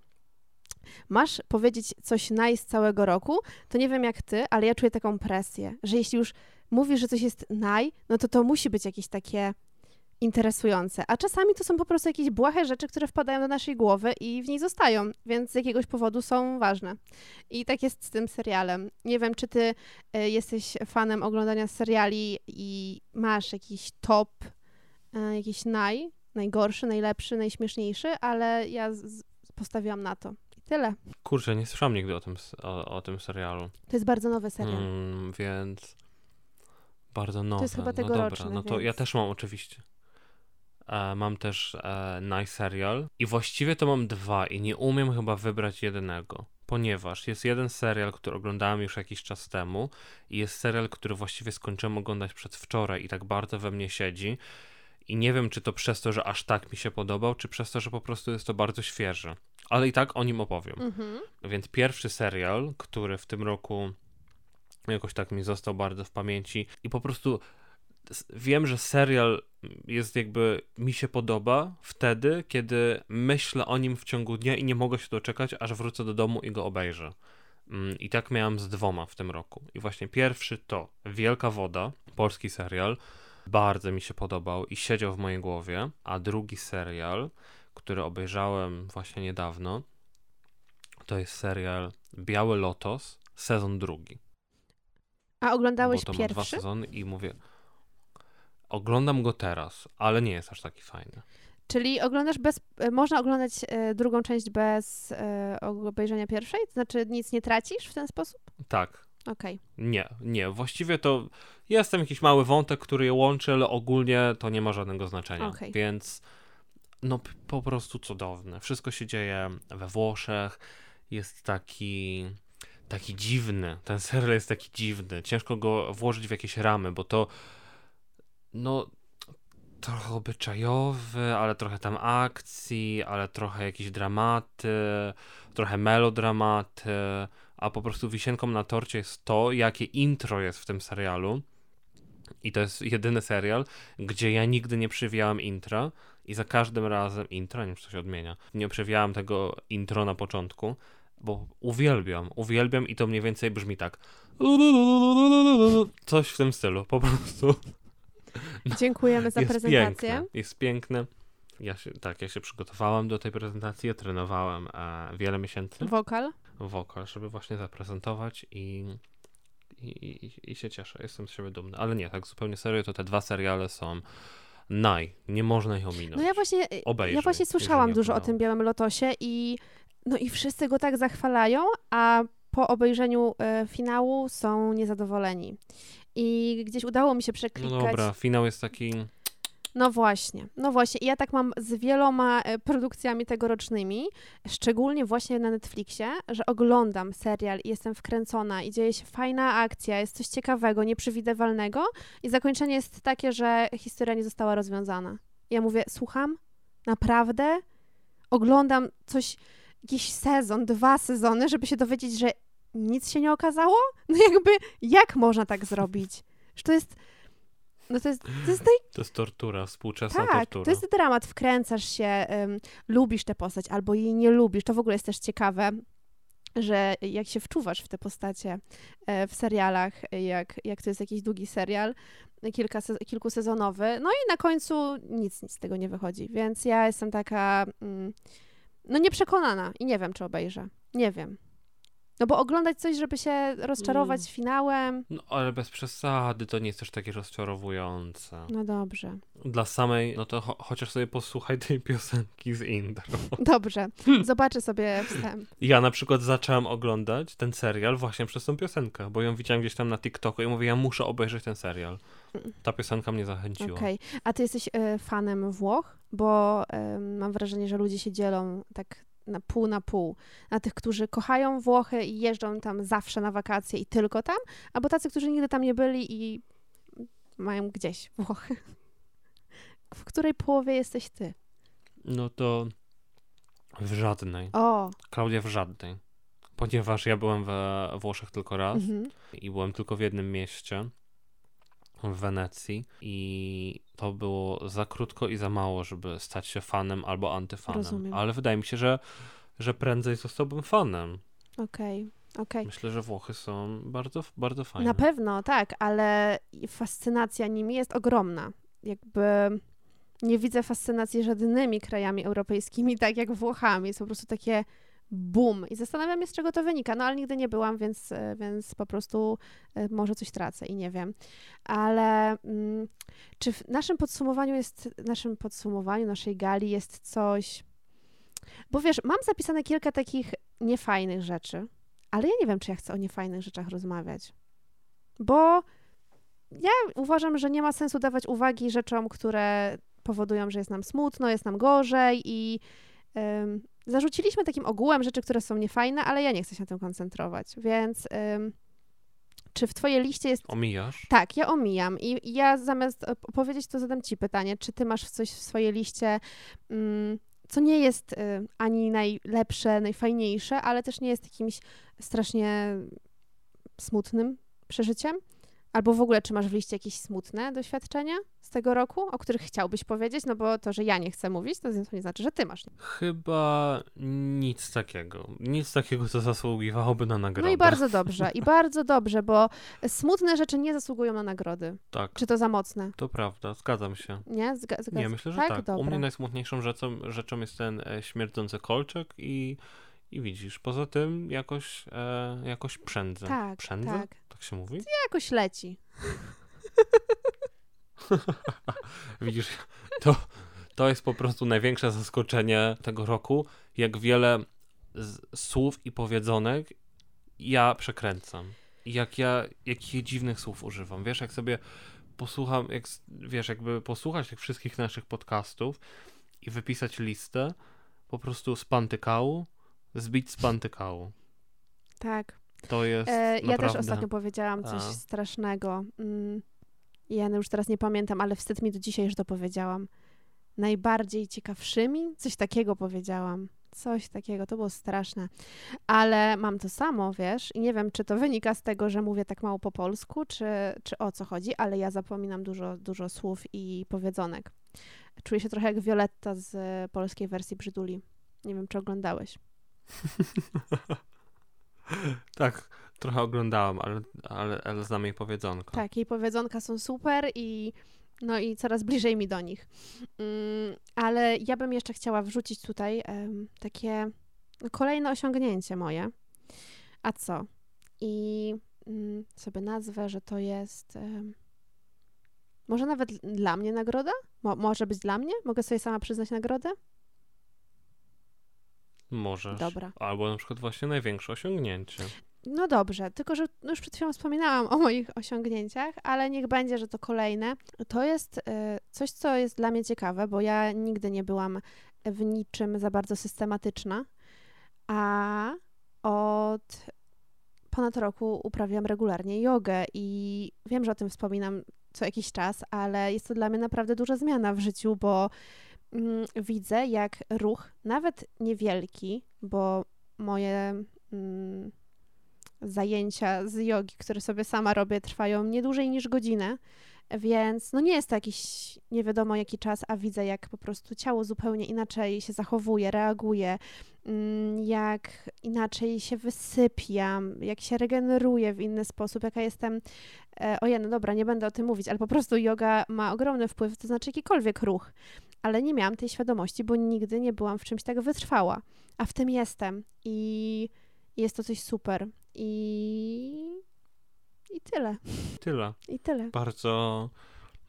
masz powiedzieć coś nice z całego roku, to nie wiem jak ty, ale ja czuję taką presję, że jeśli już mówisz, że coś jest naj, no to to musi być jakieś takie interesujące. A czasami to są po prostu jakieś błahe rzeczy, które wpadają do naszej głowy i w niej zostają, więc z jakiegoś powodu są ważne. I tak jest z tym serialem. Nie wiem, czy ty e, jesteś fanem oglądania seriali i masz jakiś top, e, jakiś naj, najgorszy, najlepszy, najśmieszniejszy, ale ja postawiłam na to. I tyle. Kurczę, nie słyszałam nigdy o tym, o, o tym serialu. To jest bardzo nowy serial. Mm, więc bardzo nowe. jest chyba no tegoroczny, dobra, no to ja więc- też mam oczywiście. E, mam też e, i właściwie to mam dwa i nie umiem chyba wybrać jednego, ponieważ jest jeden serial, który oglądałem już jakiś czas temu i jest serial, który właściwie skończyłem oglądać przedwczoraj i tak bardzo we mnie siedzi i nie wiem, czy to przez to, że aż tak mi się podobał, czy przez to, że po prostu jest to bardzo świeży. Ale i tak o nim opowiem. Mhm. Więc pierwszy serial, który w tym roku jakoś tak mi został bardzo w pamięci i po prostu wiem, że serial jest jakby mi się podoba wtedy, kiedy myślę o nim w ciągu dnia i nie mogę się doczekać, aż wrócę do domu i go obejrzę. Mm, I tak miałem z dwoma w tym roku. I właśnie pierwszy to Wielka Woda, polski serial. Bardzo mi się podobał i siedział w mojej głowie. A drugi serial, który obejrzałem właśnie niedawno, to jest serial Biały Lotos, sezon drugi. A oglądałeś bo to ma dwa pierwszy? sezony i mówię, oglądam go teraz, ale nie jest aż taki fajny. Czyli oglądasz bez, e, można oglądać e, drugą część bez e, obejrzenia pierwszej? To znaczy nic nie tracisz w ten sposób? Tak, Okej. nie, nie. Właściwie to jest tam jakiś mały wątek, który je łączy, ale ogólnie to nie ma żadnego znaczenia. Okej. Więc no po prostu cudowne. Wszystko się dzieje we Włoszech. Jest taki taki dziwny. Ten serial jest taki dziwny. Ciężko go włożyć w jakieś ramy, bo to no trochę obyczajowy, ale trochę tam akcji, ale trochę jakieś dramaty, trochę melodramaty, a po prostu wisienką na torcie jest to, jakie intro jest w tym serialu. I to jest jedyny serial, gdzie ja nigdy nie przywijałem intra I za każdym razem intro, nie wiem, się odmienia. Nie przewijałem tego intro na początku, bo uwielbiam, uwielbiam i to mniej więcej brzmi tak. Coś w tym stylu, po prostu. Dziękujemy za jest prezentację. Piękne, jest piękne. Ja się, tak, ja się przygotowałem do tej prezentacji, ja trenowałem e, wiele miesięcy Wokal? wokal, żeby właśnie zaprezentować i, i, i, i się cieszę. Jestem z siebie dumny. Ale nie, tak zupełnie serio, to te dwa seriale są naj. Nie można ich ominąć. No ja właśnie, Obejrzyj, ja właśnie słyszałam dużo o tym Białym Lotosie i no i wszyscy go tak zachwalają, a po obejrzeniu e, finału są niezadowoleni. I gdzieś udało mi się No przeklikać. dobra, finał jest taki... No właśnie, no właśnie. I ja tak mam z wieloma e, produkcjami tegorocznymi, szczególnie właśnie na Netflixie, że oglądam serial i jestem wkręcona i dzieje się fajna akcja, jest coś ciekawego, nieprzewidywalnego i zakończenie jest takie, że historia nie została rozwiązana. I ja mówię, słucham? Naprawdę? Oglądam coś, jakiś sezon, dwa sezony, żeby się dowiedzieć, że nic się nie okazało? [laughs] No jakby, jak można tak zrobić? Że to jest... No to jest, to jest To jest tortura, współczesna tak, tortura. to jest dramat, wkręcasz się, ym, lubisz tę postać albo jej nie lubisz. To w ogóle jest też ciekawe, że jak się wczuwasz w te postacie e, w serialach, jak, jak to jest jakiś długi serial, kilka, se- kilkusezonowy, no i na końcu nic, nic z tego nie wychodzi. Więc ja jestem taka, mm, no nieprzekonana i nie wiem, czy obejrzę. Nie wiem. No bo oglądać coś, żeby się rozczarować Mm. finałem, No ale bez przesady, to nie jest też takie rozczarowujące. no dobrze. Dla samej, no to cho chociaż sobie posłuchaj tej piosenki z intro. [laughs] Dobrze, zobaczę sobie wstęp. Ja na przykład zacząłem oglądać ten serial właśnie przez tą piosenkę, bo ją widziałem gdzieś tam na TikToku i mówię, ja muszę obejrzeć ten serial. Ta piosenka mnie zachęciła. Okej. A ty jesteś e, fanem Włoch? Bo e, mam wrażenie, że ludzie się dzielą tak na pół na pół. Na tych, którzy kochają Włochy i jeżdżą tam zawsze na wakacje i tylko tam, albo tacy, którzy nigdy tam nie byli i mają gdzieś Włochy. W której połowie jesteś ty? No to w żadnej. O, Klaudia w żadnej. Ponieważ ja byłem we Włoszech tylko raz mhm. i byłem tylko w jednym mieście, w Wenecji i to było za krótko i za mało, żeby stać się fanem albo antyfanem. Rozumiem. Ale wydaje mi się, że, że prędzej zostałbym fanem. okej, okej. Myślę, że Włochy są bardzo, bardzo fajne. Na pewno, tak, ale fascynacja nimi jest ogromna. Jakby nie widzę fascynacji żadnymi krajami europejskimi, tak jak Włochami. Jest po prostu takie boom. I zastanawiam się, z czego to wynika. No ale nigdy nie byłam, więc, e, więc po prostu e, może coś tracę i nie wiem. Ale mm, czy w naszym podsumowaniu jest, naszym podsumowaniu naszej gali jest coś... Bo wiesz, mam zapisane kilka takich niefajnych rzeczy, ale ja nie wiem, czy ja chcę o niefajnych rzeczach rozmawiać. Bo ja uważam, że nie ma sensu dawać uwagi rzeczom, które powodują, że jest nam smutno, jest nam gorzej i ym, zarzuciliśmy takim ogółem rzeczy, które są niefajne, ale ja nie chcę się na tym koncentrować, więc ym, czy w twojej liście jest... Omijasz? Tak, ja omijam i i ja zamiast e, powiedzieć, to zadam ci pytanie, czy ty masz coś w swojej liście, mm, co nie jest y, ani najlepsze, najfajniejsze, ale też nie jest jakimś strasznie smutnym przeżyciem? Albo w ogóle, czy masz w liście jakieś smutne doświadczenia z tego roku, o których chciałbyś powiedzieć? No bo to, że ja nie chcę mówić, to nie znaczy, że ty masz. Chyba nic takiego. Nic takiego, co zasługiwałoby na nagrodę. No i bardzo [laughs] dobrze, i bardzo dobrze, bo smutne rzeczy nie zasługują na nagrody. Tak, Czy to za mocne? to prawda, zgadzam się. Nie? Zga- zgadza- Nie, myślę, że tak. U Dobra. mnie najsmutniejszą rzeczą, rzeczą jest ten e, śmierdzący kolczek i, i widzisz, poza tym jakoś, e, jakoś przędzę. Tak, Przędzę? tak. tak się mówi? Jakoś leci. [laughs] Widzisz, to, to jest po prostu największe zaskoczenie tego roku, jak wiele słów i powiedzonek ja przekręcam. Jak ja, jakich dziwnych słów używam. Wiesz, jak sobie posłucham, jak, wiesz, jakby posłuchać tych wszystkich naszych podcastów i wypisać listę po prostu z pantykału, zbić z pantykału. Tak. To jest E, ja naprawdę... też ostatnio powiedziałam coś A. strasznego. Mm, ja już teraz nie pamiętam, ale wstyd mi do dzisiaj, że to powiedziałam. Najbardziej ciekawszymi? Coś takiego powiedziałam. Coś takiego, to było straszne. Ale mam to samo, wiesz, i nie wiem, czy to wynika z tego, że mówię tak mało po polsku, czy, czy o co chodzi, ale ja zapominam dużo, dużo słów i powiedzonek. Czuję się trochę jak Violetta z polskiej wersji Brzyduli. Nie wiem, czy oglądałeś. [laughs] tak, trochę oglądałam, ale, ale, ale znam jej powiedzonko. Tak, jej powiedzonka są super i no i coraz bliżej mi do nich. Mm, ale ja bym jeszcze chciała wrzucić tutaj um, takie kolejne osiągnięcie moje. A co? I um, sobie nazwę, że to jest um, może nawet dla mnie nagroda? Mo może być dla mnie? Mogę sobie sama przyznać nagrodę? Możesz. Dobra. Albo na przykład właśnie największe osiągnięcie. No dobrze, tylko że no już przed chwilą wspominałam o moich osiągnięciach, ale niech będzie, że to kolejne. To jest y, coś, co jest dla mnie ciekawe, bo ja nigdy nie byłam w niczym za bardzo systematyczna, a od ponad roku uprawiam regularnie jogę i wiem, że o tym wspominam co jakiś czas, ale jest to dla mnie naprawdę duża zmiana w życiu, bo mm, widzę, jak ruch, nawet niewielki, bo moje mm, zajęcia z jogi, które sobie sama robię, trwają nie dłużej niż godzinę, więc no nie jest to jakiś nie wiadomo jaki czas, a widzę, jak po prostu ciało zupełnie inaczej się zachowuje, reaguje, mm, jak inaczej się wysypiam, jak się regeneruję w inny sposób, jaka jestem. E, ojej, no dobra, nie będę o tym mówić, ale po prostu yoga ma ogromny wpływ, to znaczy jakikolwiek ruch. Ale nie miałam tej świadomości, bo nigdy nie byłam w czymś tak wytrwała. A w tym jestem. I jest to coś super. I i tyle. Tyle. I tyle. Bardzo,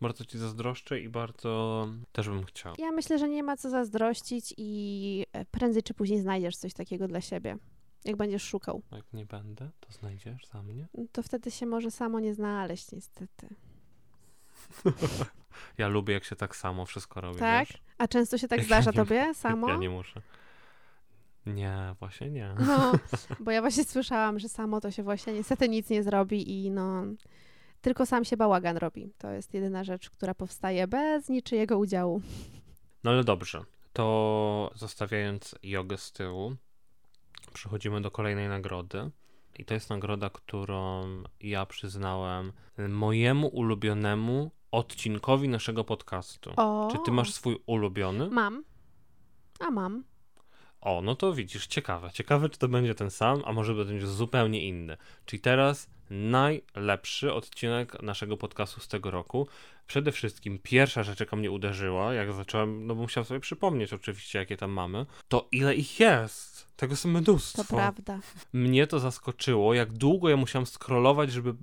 bardzo ci zazdroszczę i bardzo też bym chciał. Ja myślę, że nie ma co zazdrościć i e, prędzej czy później znajdziesz coś takiego dla siebie. Jak będziesz szukał. Jak nie będę, to znajdziesz za mnie? To wtedy się może samo nie znaleźć, niestety. [laughs] ja lubię, jak się tak samo wszystko robi. Tak? Wiesz? A często się tak [laughs] zdarza tobie samo? Ja nie muszę. Nie, właśnie nie. No, [laughs] bo ja właśnie słyszałam, że samo to się właśnie niestety nic nie zrobi i no tylko sam się bałagan robi. To jest jedyna rzecz, która powstaje bez niczyjego udziału. No ale dobrze, to zostawiając jogę z tyłu, przechodzimy do kolejnej nagrody. I to jest nagroda, którą ja przyznałem mojemu ulubionemu odcinkowi naszego podcastu. O. Czy ty masz swój ulubiony? Mam. A mam. O, no to widzisz, ciekawe. Ciekawe, czy to będzie ten sam, a może będzie zupełnie inny. Czyli teraz najlepszy odcinek naszego podcastu z tego roku. Przede wszystkim pierwsza rzecz, jaka mnie uderzyła, jak zacząłem, no bo musiałem sobie przypomnieć oczywiście, jakie tam mamy, to ile ich jest. Tego są mnóstwo. To prawda. Mnie to zaskoczyło, jak długo ja musiałem scrollować, żeby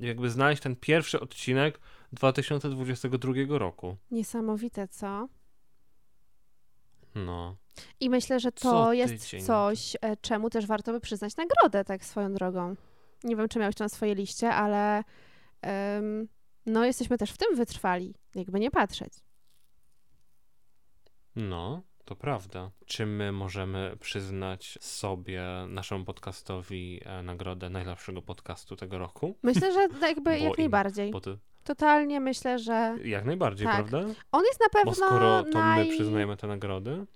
jakby znaleźć ten pierwszy odcinek 2022 roku. Niesamowite, co? No. I myślę, że to jest coś, e, czemu też warto by przyznać nagrodę, tak swoją drogą. Nie wiem, czy miałeś to na swojej liście, ale um, no jesteśmy też w tym wytrwali, jakby nie patrzeć. No, to prawda. Czy my możemy przyznać sobie, naszemu podcastowi e, nagrodę najlepszego podcastu tego roku? Myślę, że [laughs] jakby jak najbardziej. Ty... Totalnie myślę, że. Jak najbardziej, tak. prawda? On jest na pewno. Bo skoro to naj... my przyznajemy te nagrody.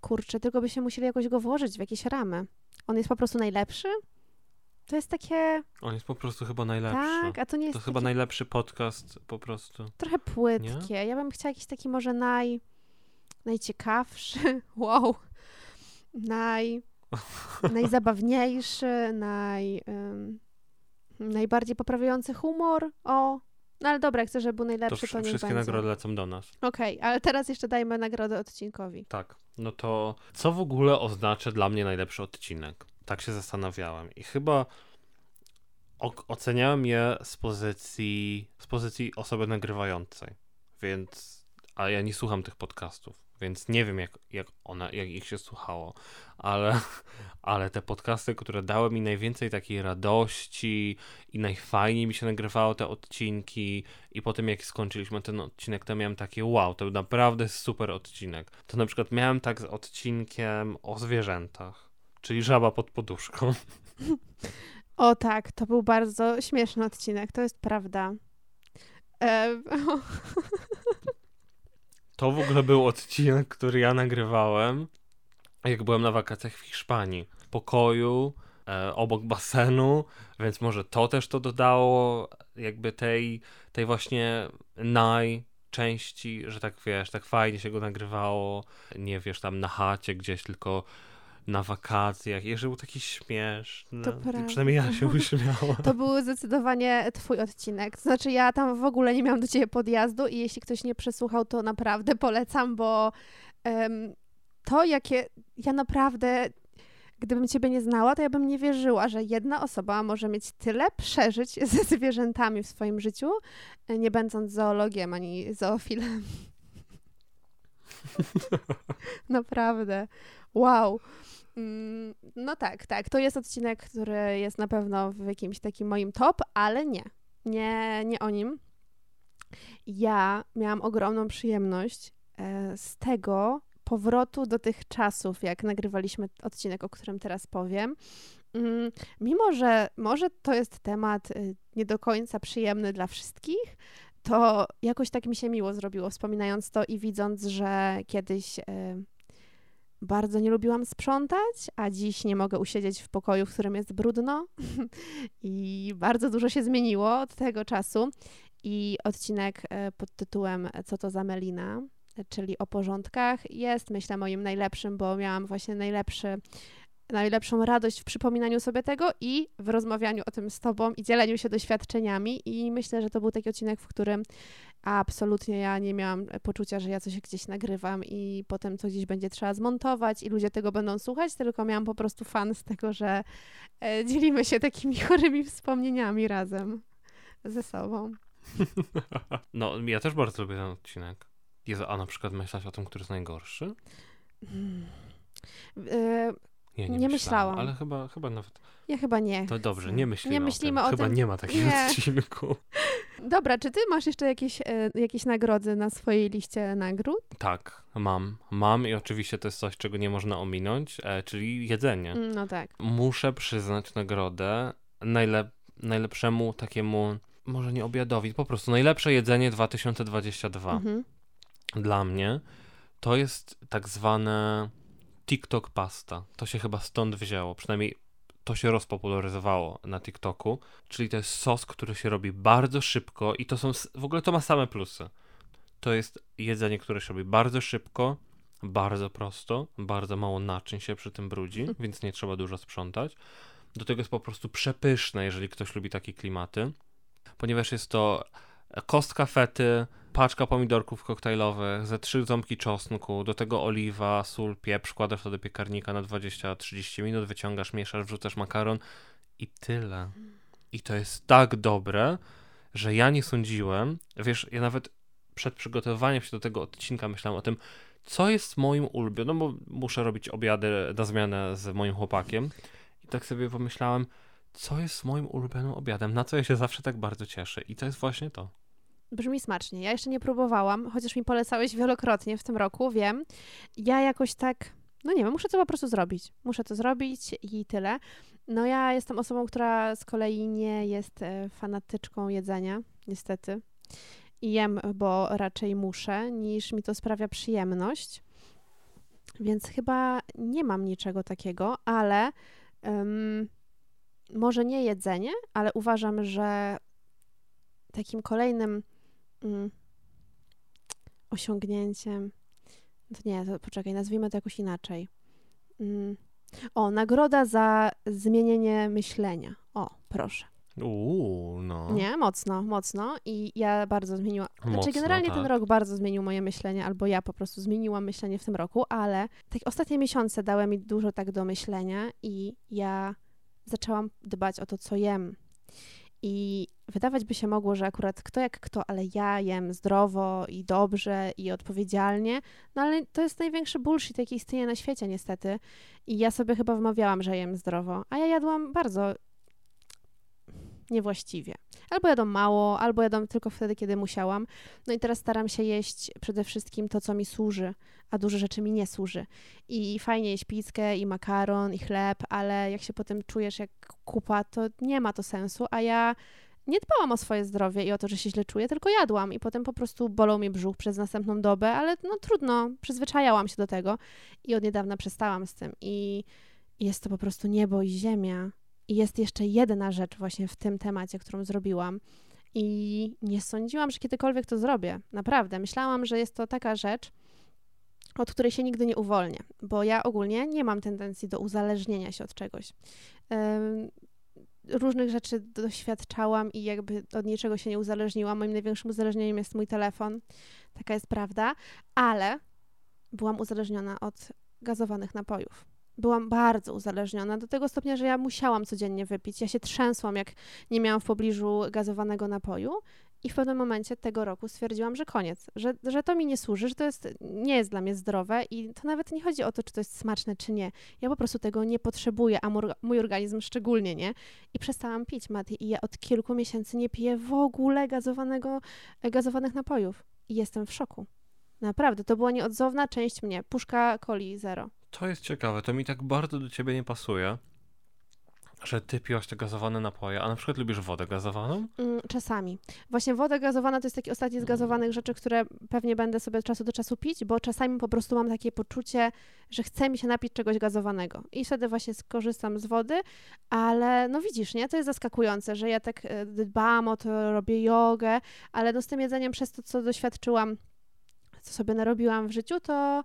Kurczę, tylko by się musieli jakoś go włożyć w jakieś ramy. On jest po prostu najlepszy? To jest takie. On jest po prostu chyba najlepszy. Tak, a to nie jest. To taki... chyba najlepszy podcast po prostu. Trochę płytkie. Nie? Ja bym chciała jakiś taki może naj. najciekawszy. [laughs] Wow. Naj. [laughs] najzabawniejszy, naj. Um, najbardziej poprawiający humor. O, no ale dobra, chcę, żeby był najlepszy, to, to Wszystkie będzie. nagrody lecą do nas. Okej, okay, ale teraz jeszcze dajmy nagrodę odcinkowi. Tak, no to co w ogóle oznacza dla mnie najlepszy odcinek? Tak się zastanawiałem i chyba oceniałem je z pozycji, z pozycji osoby nagrywającej, więc, a ja nie słucham tych podcastów, więc nie wiem, jak, jak, ona, jak ich się słuchało, ale, [laughs] ale te podcasty, które dały mi najwięcej takiej radości i najfajniej mi się nagrywało te odcinki i potem jak skończyliśmy ten odcinek, to miałem takie wow, to był naprawdę super odcinek. To na przykład miałem tak z odcinkiem o zwierzętach, czyli żaba pod poduszką. [laughs] O tak, to był bardzo śmieszny odcinek, to jest prawda. E [laughs] To w ogóle był odcinek, który ja nagrywałem, jak byłem na wakacjach w Hiszpanii. W pokoju, e, obok basenu, więc może to też to dodało jakby tej, tej właśnie naj części, że tak wiesz, tak fajnie się go nagrywało, nie wiesz, tam na chacie gdzieś, tylko na wakacjach i że był taki śmieszny. To prawda. Przynajmniej ja się uśmiałam. [laughs] To był zdecydowanie twój odcinek. To znaczy ja tam w ogóle nie miałam do ciebie podjazdu i jeśli ktoś nie przesłuchał, to naprawdę polecam, bo em, to jakie... Ja naprawdę... Gdybym ciebie nie znała, to ja bym nie wierzyła, że jedna osoba może mieć tyle przeżyć [laughs] ze zwierzętami w swoim życiu, e, nie będąc zoologiem ani zoofilem. [laughs] Naprawdę. Wow. Mm, No tak, tak. To jest odcinek, który jest na pewno w jakimś takim moim top, ale nie. Nie, nie o nim. Ja miałam ogromną przyjemność e, z tego powrotu do tych czasów, jak nagrywaliśmy odcinek, o którym teraz powiem. Mm, Mimo, że może to jest temat y, nie do końca przyjemny dla wszystkich, to jakoś tak mi się miło zrobiło, wspominając to i widząc, że kiedyś y, bardzo nie lubiłam sprzątać, a dziś nie mogę usiedzieć w pokoju, w którym jest brudno. [laughs] I bardzo dużo się zmieniło od tego czasu. I odcinek e, pod tytułem Co to za melina, czyli o porządkach, jest myślę moim najlepszym, bo miałam właśnie najlepszy, najlepszą radość w przypominaniu sobie tego i w rozmawianiu o tym z tobą i dzieleniu się doświadczeniami. I myślę, że to był taki odcinek, w którym absolutnie ja nie miałam poczucia, że ja coś gdzieś nagrywam i potem to gdzieś będzie trzeba zmontować i ludzie tego będą słuchać, tylko miałam po prostu fan z tego, że e, dzielimy się takimi [laughs] chorymi wspomnieniami razem ze sobą. [laughs] No, ja też bardzo lubię ten odcinek. Jezu, a na przykład myślałaś o tym, który jest najgorszy? Mm. E, Ja Nie myślałam. Ale chyba, chyba nawet... ja chyba nie. To dobrze, nie myślimy, Nie myślimy o o tym. Chyba tym. nie ma takiego Nie. [laughs] odcinku. Dobra, czy ty masz jeszcze jakieś, e, jakieś nagrody na swojej liście nagród? Tak, mam. Mam i oczywiście to jest coś, czego nie można ominąć, e, czyli jedzenie. Mm, No tak. Muszę przyznać nagrodę najlep najlepszemu takiemu, może nie obiadowi, po prostu najlepsze jedzenie 2022 Mhm. dla mnie to jest tak zwane TikTok pasta. To się chyba stąd wzięło, przynajmniej to się rozpopularyzowało na TikToku, czyli to jest sos, który się robi bardzo szybko i to są, w ogóle to ma same plusy. To jest jedzenie, które się robi bardzo szybko, bardzo prosto, bardzo mało naczyń się przy tym brudzi, [laughs] więc nie trzeba dużo sprzątać. Do tego jest po prostu przepyszne, jeżeli ktoś lubi takie klimaty, ponieważ jest to kostka fety, paczka pomidorków koktajlowych, ze trzy ząbki czosnku, do tego oliwa, sól, pieprz, wkładasz to do piekarnika na 20-30 minut, wyciągasz, mieszasz, wrzucasz makaron i tyle. I to jest tak dobre, że ja nie sądziłem, wiesz, ja nawet przed przygotowywaniem się do tego odcinka myślałem o tym, co jest moim ulubionym, no bo muszę robić obiady na zmianę z moim chłopakiem. I tak sobie pomyślałem, co jest moim ulubionym obiadem, na co ja się zawsze tak bardzo cieszę. I to jest właśnie to. Brzmi smacznie. Ja jeszcze nie próbowałam, chociaż mi polecałeś wielokrotnie w tym roku, wiem. Ja jakoś tak, no nie wiem, muszę to po prostu zrobić. Muszę to zrobić i tyle. No ja jestem osobą, która z kolei nie jest e, fanatyczką jedzenia, niestety. I jem, bo raczej muszę, niż mi to sprawia przyjemność. Więc chyba nie mam niczego takiego, ale em, może nie jedzenie, ale uważam, że takim kolejnym mm, osiągnięciem. To nie, to poczekaj, nazwijmy to jakoś inaczej. Mm. O, nagroda za zmienienie myślenia. O, proszę. Uuu, no. Nie, mocno, mocno. I ja bardzo zmieniłam. Znaczy, Mocno, generalnie ten tak. rok bardzo zmienił moje myślenie, albo ja po prostu zmieniłam myślenie w tym roku, ale tak ostatnie miesiące dały mi dużo tak do myślenia i ja zaczęłam dbać o to, co jem. I wydawać by się mogło, że akurat kto jak kto, ale ja jem zdrowo i dobrze i odpowiedzialnie, no ale to jest największy bullshit, jaki istnieje na świecie niestety. I ja sobie chyba wmawiałam, że jem zdrowo, a ja jadłam bardzo niewłaściwie. Albo jadłam mało, albo jadłam tylko wtedy, kiedy musiałam. No i teraz staram się jeść przede wszystkim to, co mi służy, a dużo rzeczy mi nie służy. I fajnie jeść pizzkę i makaron i chleb, ale jak się potem czujesz jak kupa, to nie ma to sensu, a ja nie dbałam o swoje zdrowie i o to, że się źle czuję, tylko jadłam i potem po prostu bolał mnie brzuch przez następną dobę, ale no trudno, przyzwyczajałam się do tego i od niedawna przestałam z tym i jest to po prostu niebo i ziemia. I jest jeszcze jedna rzecz właśnie w tym temacie, którą zrobiłam. I nie sądziłam, że kiedykolwiek to zrobię. Naprawdę. Myślałam, że jest to taka rzecz, od której się nigdy nie uwolnię, bo ja ogólnie nie mam tendencji do uzależnienia się od czegoś. Różnych rzeczy doświadczałam i jakby od niczego się nie uzależniłam. Moim największym uzależnieniem jest mój telefon. Taka jest prawda, ale byłam uzależniona od gazowanych napojów byłam bardzo uzależniona do tego stopnia, że ja musiałam codziennie wypić. Ja się trzęsłam, jak nie miałam w pobliżu gazowanego napoju. I w pewnym momencie tego roku stwierdziłam, że koniec, że, że to mi nie służy, że to jest, nie jest dla mnie zdrowe i to nawet nie chodzi o to, czy to jest smaczne, czy nie. Ja po prostu tego nie potrzebuję, a mój organizm szczególnie nie. I przestałam pić, Mati, i ja od kilku miesięcy nie piję w ogóle gazowanego, gazowanych napojów. I jestem w szoku. Naprawdę, to była nieodzowna część mnie. Puszka coli zero. To jest ciekawe, to mi tak bardzo do ciebie nie pasuje, że ty piłaś te gazowane napoje, a na przykład lubisz wodę gazowaną? Mm, czasami. Właśnie woda gazowana to jest taki ostatni z gazowanych rzeczy, które pewnie będę sobie od czasu do czasu pić, bo czasami po prostu mam takie poczucie, że chce mi się napić czegoś gazowanego. I wtedy właśnie skorzystam z wody, ale no widzisz, nie? To jest zaskakujące, że ja tak e, dbam o to, robię jogę, ale no z tym jedzeniem przez to, co doświadczyłam, co sobie narobiłam w życiu, to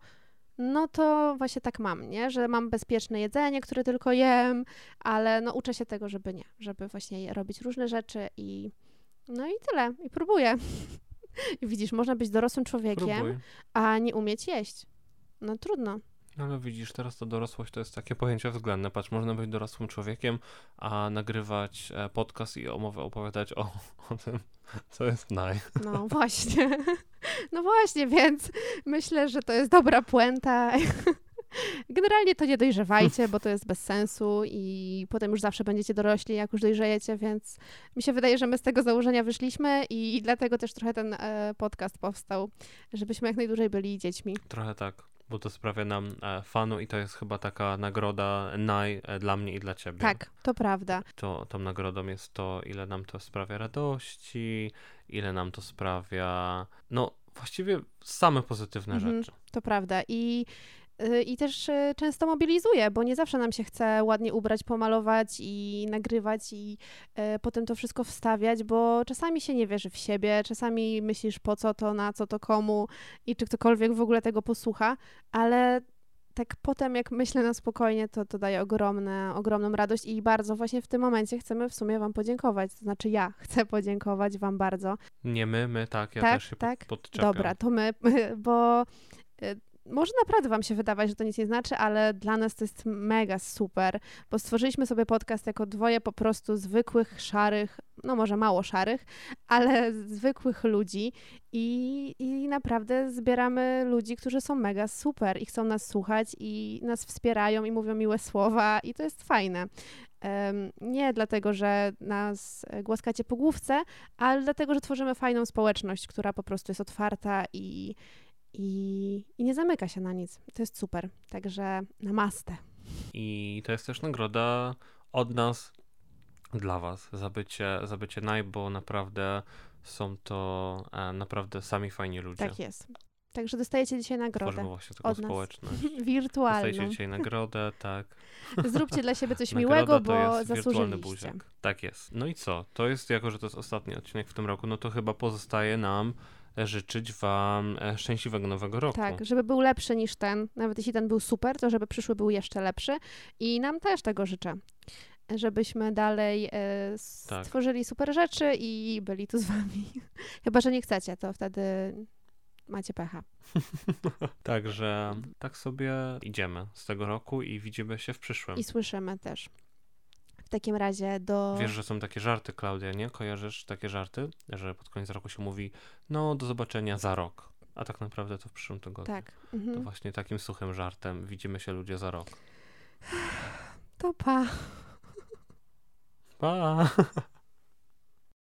no to właśnie tak mam, nie? Że mam bezpieczne jedzenie, które tylko jem, ale no uczę się tego, żeby nie, żeby właśnie robić różne rzeczy i no i tyle, i próbuję. [laughs] I widzisz, można być dorosłym człowiekiem, Próbuj. a nie umieć jeść. No trudno. No ale widzisz, teraz to dorosłość to jest takie pojęcie względne. Patrz, można być dorosłym człowiekiem, a nagrywać e, podcast i opowiadać o, o tym, co jest naj. No właśnie. No właśnie, więc myślę, że to jest dobra puenta. Generalnie to nie dojrzewajcie, bo to jest bez sensu i potem już zawsze będziecie dorośli, jak już dojrzejecie, więc mi się wydaje, że my z tego założenia wyszliśmy i dlatego też trochę ten e, podcast powstał, żebyśmy jak najdłużej byli dziećmi. Trochę tak bo to sprawia nam e, fanu i to jest chyba taka nagroda naj e, dla mnie i dla ciebie. Tak, to prawda. To, tą nagrodą jest to, ile nam to sprawia radości, ile nam to sprawia, no właściwie same pozytywne mhm, rzeczy. To prawda i i też y, często mobilizuje, bo nie zawsze nam się chce ładnie ubrać, pomalować i nagrywać i y, potem to wszystko wstawiać, bo czasami się nie wierzy w siebie, czasami myślisz po co to, na co to komu i czy ktokolwiek w ogóle tego posłucha, ale tak potem jak myślę na spokojnie, to to daje ogromne, ogromną radość i bardzo właśnie w tym momencie chcemy w sumie wam podziękować. To znaczy ja [laughs] chcę podziękować wam bardzo. Nie my, my, tak, ja tak, też się tak? podczepiam. Dobra, to my, [laughs] bo może naprawdę Wam się wydawać, że to nic nie znaczy, ale dla nas to jest mega super, bo stworzyliśmy sobie podcast jako dwoje po prostu zwykłych, szarych, no może mało szarych, ale zwykłych ludzi i, i naprawdę zbieramy ludzi, którzy są mega super i chcą nas słuchać i nas wspierają i mówią miłe słowa i to jest fajne. Nie dlatego, że nas głaskacie po główce, ale dlatego, że tworzymy fajną społeczność, która po prostu jest otwarta i, i, i nie zamyka się na nic. To jest super. Także namaste. I to jest też nagroda od nas dla was za bycie, za bycie naj, bo naprawdę są to e, naprawdę sami fajni ludzie. Tak jest. Także dostajecie dzisiaj nagrodę. Tworzymy właśnie taką od społeczność. [laughs] Wirtualną. Dostajecie dzisiaj nagrodę, tak. [laughs] Zróbcie dla siebie coś miłego, bo zasłużyliście. Tak jest. No i co? To jest, jako że to jest ostatni odcinek w tym roku, no to chyba pozostaje nam życzyć Wam e, szczęśliwego nowego roku. Tak, żeby był lepszy niż ten. Nawet jeśli ten był super, to żeby przyszły był jeszcze lepszy. I nam też tego życzę. Żebyśmy dalej e, tak. stworzyli tak. super rzeczy i byli tu z Wami. [laughs] Chyba, że nie chcecie, to wtedy macie pecha. [laughs] Także tak sobie idziemy z tego roku i widzimy się w przyszłym. I słyszymy też takim razie do... Wiesz, że są takie żarty, Klaudia, nie? Kojarzysz takie żarty? Że pod koniec roku się mówi, no do zobaczenia za rok. A tak naprawdę to w przyszłym tygodniu. Tak. Mhm. To właśnie takim suchym żartem widzimy się ludzie za rok. To pa. Pa. [laughs]